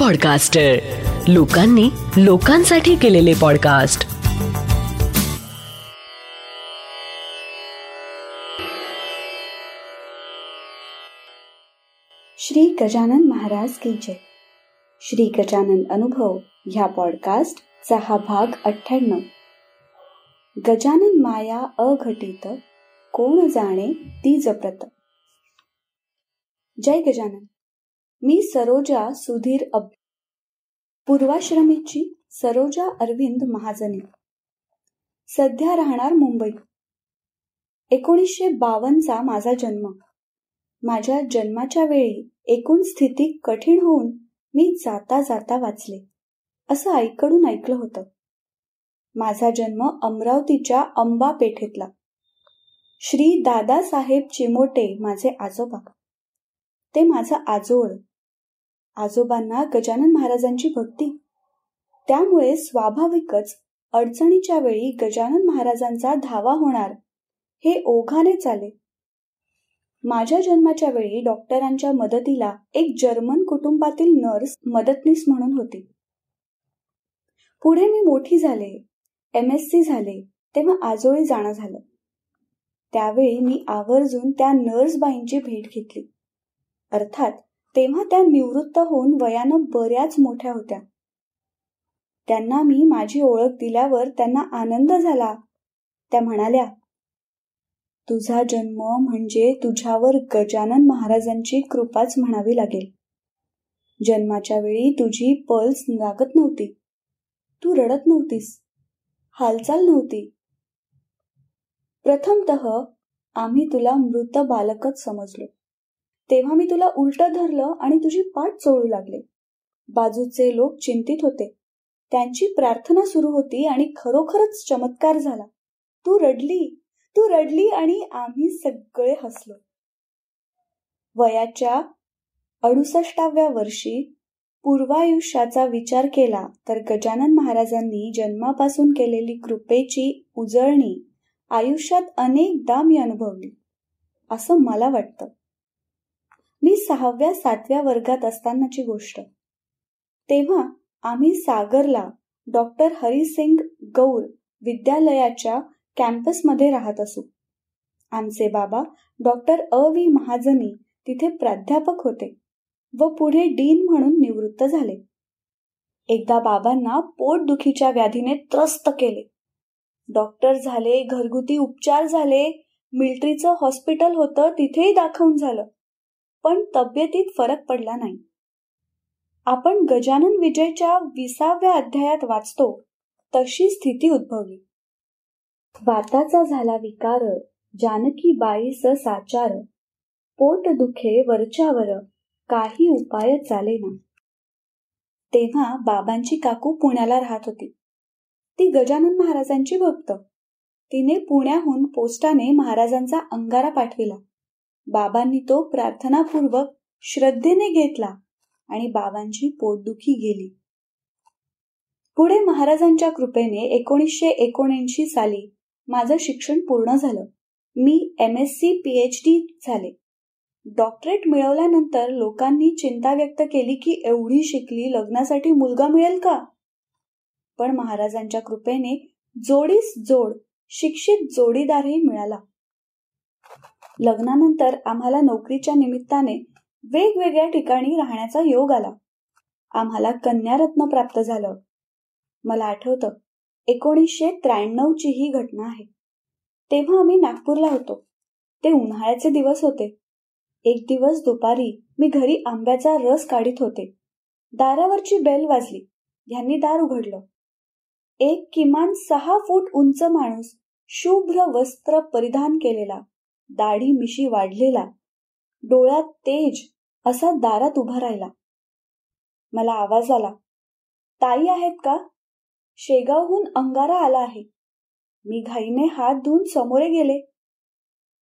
Podcaster लोकांनी लोकांसाठी केलेले पॉडकास्ट श्री गजानन महाराज की जय. श्री गजानन अनुभव ह्या पॉडकास्ट चा हा भाग अठ्ठ्याण्णव. गजानन माया अघटित कोण जाणे ती जपत. जय गजानन. मी सरोजा सुधीर अब पूर्वाश्रमीची सरोजा अरविंद महाजनी. सध्या राहणार मुंबई. एकोणीसशे बावनचा माझा जन्म. माझ्या जन्माच्या वेळी एकूण स्थिती कठीण होऊन मी जाता जाता वाचले असं ऐकडून ऐकलं होतं. माझा जन्म अमरावतीच्या अंबा पेठेतला. श्री दादासाहेब चिमोटे माझे आजोबा. ते माझं आजोळ आजोबांना गजानन महाराजांची भक्ती. त्यामुळे स्वाभाविकच अडचणीच्या वेळी गजानन महाराजांचा धावा होणार हे ओघाने चाले. माझ्या जन्माच्या वेळी डॉक्टरांच्या मदतीला एक जर्मन कुटुंबातील नर्स मदतनीस म्हणून होती. पुढे मी मोठी झाले एम एस सी झाले तेव्हा आजोळी जाणं झालं. त्यावेळी मी आवर्जून त्या नर्सबाईंची भेट घेतली. अर्थात तेव्हा त्या निवृत्त होऊन वयानं बऱ्याच मोठ्या होत्या. त्यांना मी माझी ओळख दिल्यावर त्यांना आनंद झाला. त्या म्हणाल्या तुझा जन्म म्हणजे तुझ्यावर गजानन महाराजांची कृपाच म्हणावी लागेल. जन्माच्या वेळी तुझी पल्स लागत नव्हती. तू रडत नव्हतीस. हालचाल नव्हती. प्रथमत आम्ही तुला मृत बालकच समजलो. तेव्हा मी तुला उलट धरलं आणि तुझी पाठ चोळू लागले. बाजूचे लोक चिंतित होते. त्यांची प्रार्थना सुरू होती आणि खरोखरच चमत्कार झाला. तू रडली तू रडली आणि आम्ही सगळे हसलो. वयाच्या अडुसष्टाव्या वर्षी पूर्वायुष्याचा विचार केला तर गजानन महाराजांनी जन्मापासून केलेली कृपेची उजळणी आयुष्यात अनेकदा मी अनुभवली. असं मला वाटतं. मी सहाव्या सातव्या वर्गात असतानाची गोष्ट. तेव्हा आम्ही सागरला डॉक्टर हरिसिंग गौर विद्यालयाच्या कॅम्पसमध्ये राहत असू. आमचे बाबा डॉक्टर अ व्ही महाजनी तिथे प्राध्यापक होते व पुढे डीन म्हणून निवृत्त झाले. एकदा बाबांना पोटदुखीच्या व्याधीने त्रस्त केले. डॉक्टर झाले घरगुती उपचार झाले मिलिटरीचं हॉस्पिटल होतं तिथेही दाखवून झालं. पण तब्येतीत फरक पडला नाही. आपण गजानन विजयच्या विसाव्या अध्यायात वाचतो तशी स्थिती उद्भवली. वाताचा झाला विकार जानकी बाईस साचार पोट दुखे वरच्यावर काही उपाय चालेना तेव्हा बाबांची काकू पुण्याला राहत होती. ती गजानन महाराजांची भक्त. तिने पुण्याहून पोस्टाने महाराजांचा अंगारा पाठविला. बाबांनी तो प्रार्थनापूर्वक श्रद्धेने घेतला आणि बाबांची पोटदुखी गेली. पुढे महाराजांच्या कृपेने एकोणीसशे एकोणऐंशी साली माझं शिक्षण पूर्ण झालं. मी M S C P H D झाले. डॉक्टरेट मिळवल्यानंतर लोकांनी चिंता व्यक्त केली की एवढी शिकली लग्नासाठी मुलगा मिळेल का? पण महाराजांच्या कृपेने जोडीस जोड शिक्षित जोडीदारही मिळाला. लग्नानंतर आम्हाला नोकरीच्या निमित्ताने वेगवेगळ्या ठिकाणी राहण्याचा योग आला. आम्हाला कन्यारत्न प्राप्त झालं. मला आठवतं एकोणीसशे त्र्याण्णवची ही घटना आहे. तेव्हा आम्ही नागपूरला होतो. ते उन्हाळ्याचे दिवस होते. एक दिवस दुपारी मी घरी आंब्याचा रस काढीत होते. दारावरची बेल वाजली. ह्यांनी दार उघडलं. एक किमान सहा फूट उंच माणूस शुभ्र वस्त्र परिधान केलेला. दाढी मिशी वाढलेला. डोळ्यात तेज असा दारात उभा राहिला. मला आवाज आला ताई आहेत का? शेगावहून अंगारा आला आहे. मी घाईने हात धुवून समोरे गेले.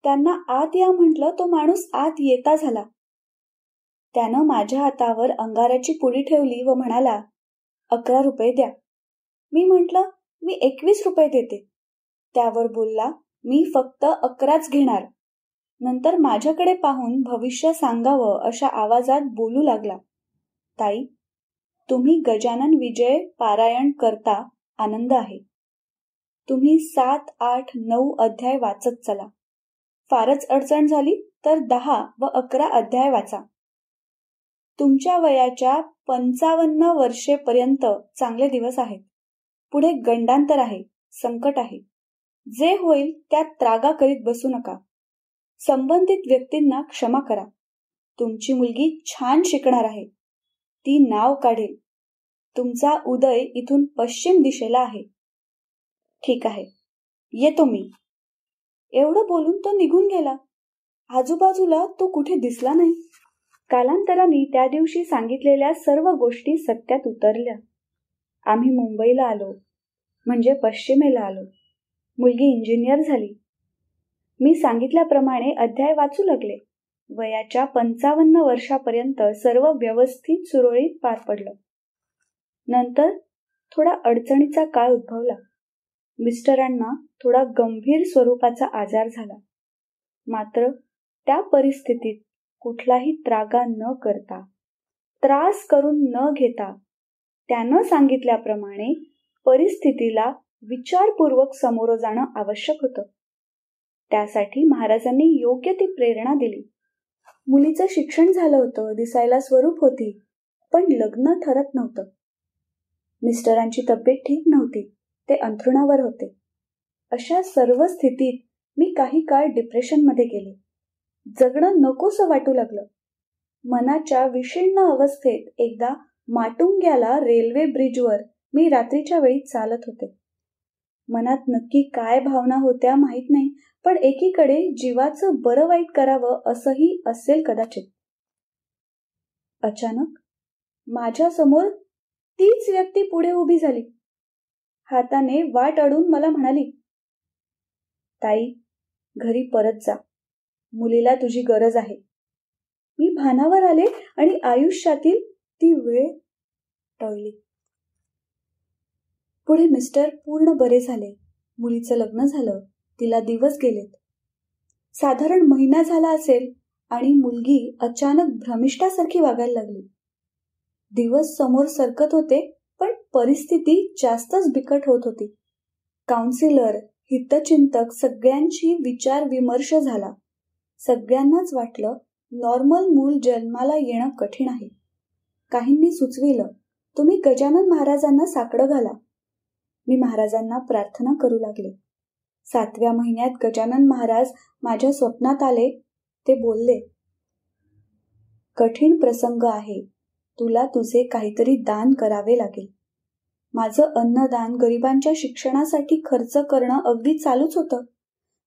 त्यांना आत या म्हटलं तो माणूस आत येता झाला. त्यानं माझ्या हातावर अंगाराची पुडी ठेवली व म्हणाला अकरा रुपये द्या. मी म्हटलं मी एकवीस रुपये देते. त्यावर बोलला मी फक्त अकराच घेणार. नंतर माझ्याकडे पाहून भविष्य सांगावं अशा आवाजात बोलू लागला. ताई तुम्ही गजानन विजय पारायण करता आनंद आहे. तुम्ही सात आठ नऊ अध्याय वाचत चला. फारच अडचण झाली तर दहा व अकरा अध्याय वाचा. तुमच्या वयाच्या पंचावन्न वर्षेपर्यंत चांगले दिवस आहेत. पुढे गंडांतर आहे संकट आहे. जे होईल त्यात त्रागा करीत बसू नका. संबंधित व्यक्तींना क्षमा करा. तुमची मुलगी छान शिकणार आहे. ती नाव काढेल. तुमचा उदय इथून पश्चिम दिशेला आहे. ठीक आहे. येतो मी. एवढं बोलून तो निघून गेला. आजूबाजूला तो कुठे दिसला नाही. कालांतराने त्या दिवशी सांगितलेल्या सर्व गोष्टी सत्यात उतरल्या. आम्ही मुंबईला आलो. म्हणजे पश्चिमेला आलो. मुलगी इंजिनियर झाली. मी सांगितल्याप्रमाणे अध्याय वाचू लागले. वयाच्या पंचावन्न वर्षापर्यंत सर्व व्यवस्थित सुरळीत पार पडलं. नंतर थोडा अडचणीचा काळ उद्भवला. मिस्टरांना थोडा गंभीर स्वरूपाचा आजार झाला. मात्र त्या परिस्थितीत कुठलाही त्रागा न करता त्रास करून न घेता त्यानं सांगितल्याप्रमाणे परिस्थितीला विचारपूर्वक समोरं जाणं आवश्यक होतं. त्यासाठी महाराजांनी योग्य ती प्रेरणा दिली. मुलीचं शिक्षण झालं होतं दिसायला स्वरूप होती पण लग्न ठरत नव्हतं. मिस्टरांची तब्येत ठीक नव्हती ते अंथरुणावर होते. अशा सर्व स्थितीत मी काही काळ डिप्रेशनमध्ये गेले. जगणं नकोसं वाटू लागलं. मनाच्या विशीर्ण अवस्थेत एकदा माटुंग्याला रेल्वे ब्रिजवर मी रात्रीच्या वेळी चालत होते. मनात नक्की काय भावना होत्या माहीत नाही पण एकीकडे जीवाचं बरं वाईट करावं असंही असेल कदाचित. अचानक माझ्यासमोर तीच व्यक्ती पुढे उभी झाली. हाताने वाट अडून मला म्हणाली ताई घरी परत जा. मुलीला तुझी गरज आहे. मी भानावर आले आणि आयुष्यातील ती वेळ टळली. पुढे मिस्टर पूर्ण बरे झाले. मुलीचं लग्न झालं. तिला दिवस गेलेत. साधारण महिना झाला असेल आणि मुलगी अचानक भ्रमिष्ठासारखी वागायला लागली. दिवस समोर सरकत होते पण परिस्थिती जास्तच बिकट होत होती. काउन्सिलर हितचिंतक सगळ्यांशी विचार विमर्श झाला. सगळ्यांनाच वाटलं नॉर्मल मूल जन्माला येणं कठीण आहे. काहींनी सुचविलं तुम्ही गजानन महाराजांना साकडं घाला. मी महाराजांना प्रार्थना करू लागले. सातव्या महिन्यात गजानन महाराज माझ्या स्वप्नात आले ते बोलले कठीण प्रसंग आहे. तुला तुझे काहीतरी दान करावे लागेल. माझं अन्नदान गरिबांच्या शिक्षणासाठी खर्च करणं अगदी चालूच होतं.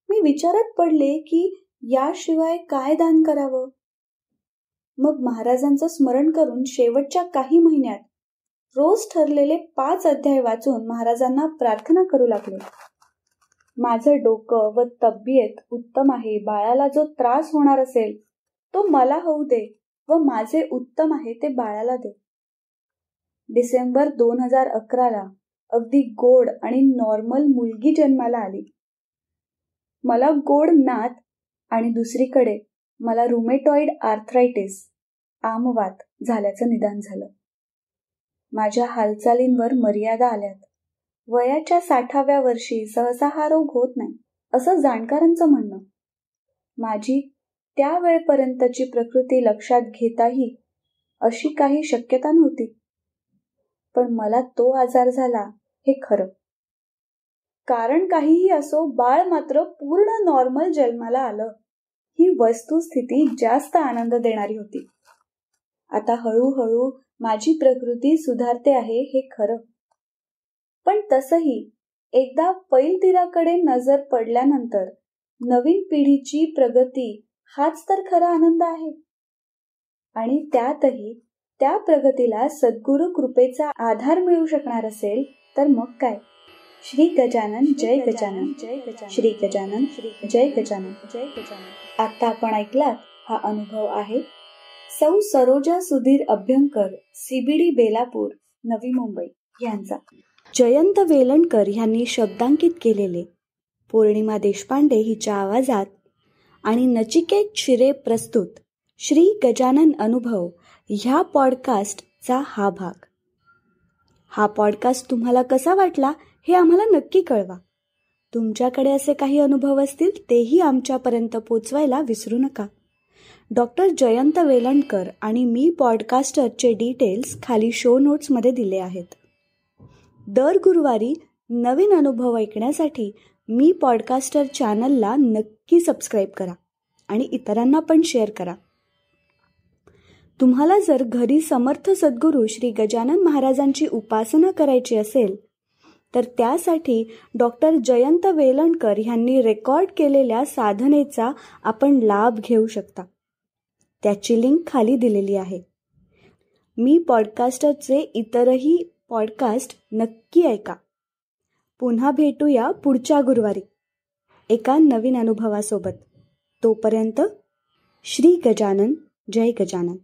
मी विचारात पडले की याशिवाय काय दान करावं? मग महाराजांचं स्मरण करून शेवटच्या काही महिन्यात रोज ठरलेले पाच अध्याय वाचून महाराजांना प्रार्थना करू लागले. माझं डोकं व तब्येत उत्तम आहे. बाळाला जो त्रास होणार असेल तो मला होऊ दे व माझे उत्तम आहे ते बाळाला दे. डिसेंबर दोन हजार अकराला अगदी गोड आणि नॉर्मल मुलगी जन्माला आली. मला गोड नात आणि दुसरीकडे मला रुमेटॉइड आर्थरायटिस आमवात झाल्याचं निदान झालं. माझ्या हालचालींवर मर्यादा आल्यात. वयाच्या साठाव्या वर्षी सहसा हा रोग होत नाही असं जाणकारांचं म्हणणं. माझी त्यावेळपर्यंतची प्रकृती लक्षात घेताही अशी काही शक्यता नव्हती. पण मला तो आजार झाला हे खरं. कारण काहीही असो बाळ मात्र पूर्ण नॉर्मल जन्माला आलं. ही वस्तुस्थिती जास्त आनंद देणारी होती. आता हळूहळू माझी प्रकृती सुधारते आहे हे खरं. पण तसही एकदा पैलतीराकडे नजर पडल्यानंतर नवीन पिढीची प्रगती हाच तर खरा आनंद आहे. आणि त्यातही त्या प्रगतीला सद्गुरु कृपेचा आधार मिळू शकणार असेल तर मग काय? श्री गजानन जय गजानन जय गजानन. श्री गजानन श्री जय गजानन. जय गजानन. आता आपण ऐकलात हा अनुभव आहे सौ सरोजा सुधीर अभ्यंकर सीबीडी बेलापूर नवी मुंबई यांचा. जयंत वेलणकर यांनी शब्दांकित केलेले. पौर्णिमा देशपांडे हिच्या आवाजात आणि नचिकेत शिरे प्रस्तुत श्री गजानन अनुभव ह्या पॉडकास्टचा हा भाग. हा पॉडकास्ट तुम्हाला कसा वाटला हे आम्हाला नक्की कळवा. तुमच्याकडे असे काही अनुभव असतील तेही आमच्यापर्यंत पोचवायला विसरू नका. डॉक्टर जयंत वेलणकर आणि मी पॉडकास्टरचे डिटेल्स खाली शो नोट्समध्ये दिले आहेत. दर गुरुवारी नवीन अनुभव ऐकण्यासाठी मी पॉडकास्टर चॅनलला नक्की सबस्क्राईब करा आणि इतरांना पण शेअर करा. तुम्हाला जर घरी समर्थ सद्गुरू श्री गजानन महाराजांची उपासना करायची असेल तर त्यासाठी डॉक्टर जयंत वेलणकर यांनी रेकॉर्ड केलेल्या साधनेचा आपण लाभ घेऊ शकता. त्याची लिंक खाली दिलेली आहे. मी पॉडकास्टरचे इतरही पॉडकास्ट नक्की ऐका. पुन्हा भेटूया पुढच्या गुरुवारी एका नवीन अनुभवासोबत. तोपर्यंत श्री गजानन जय गजानन.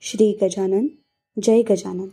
श्री गजानन जय गजानन.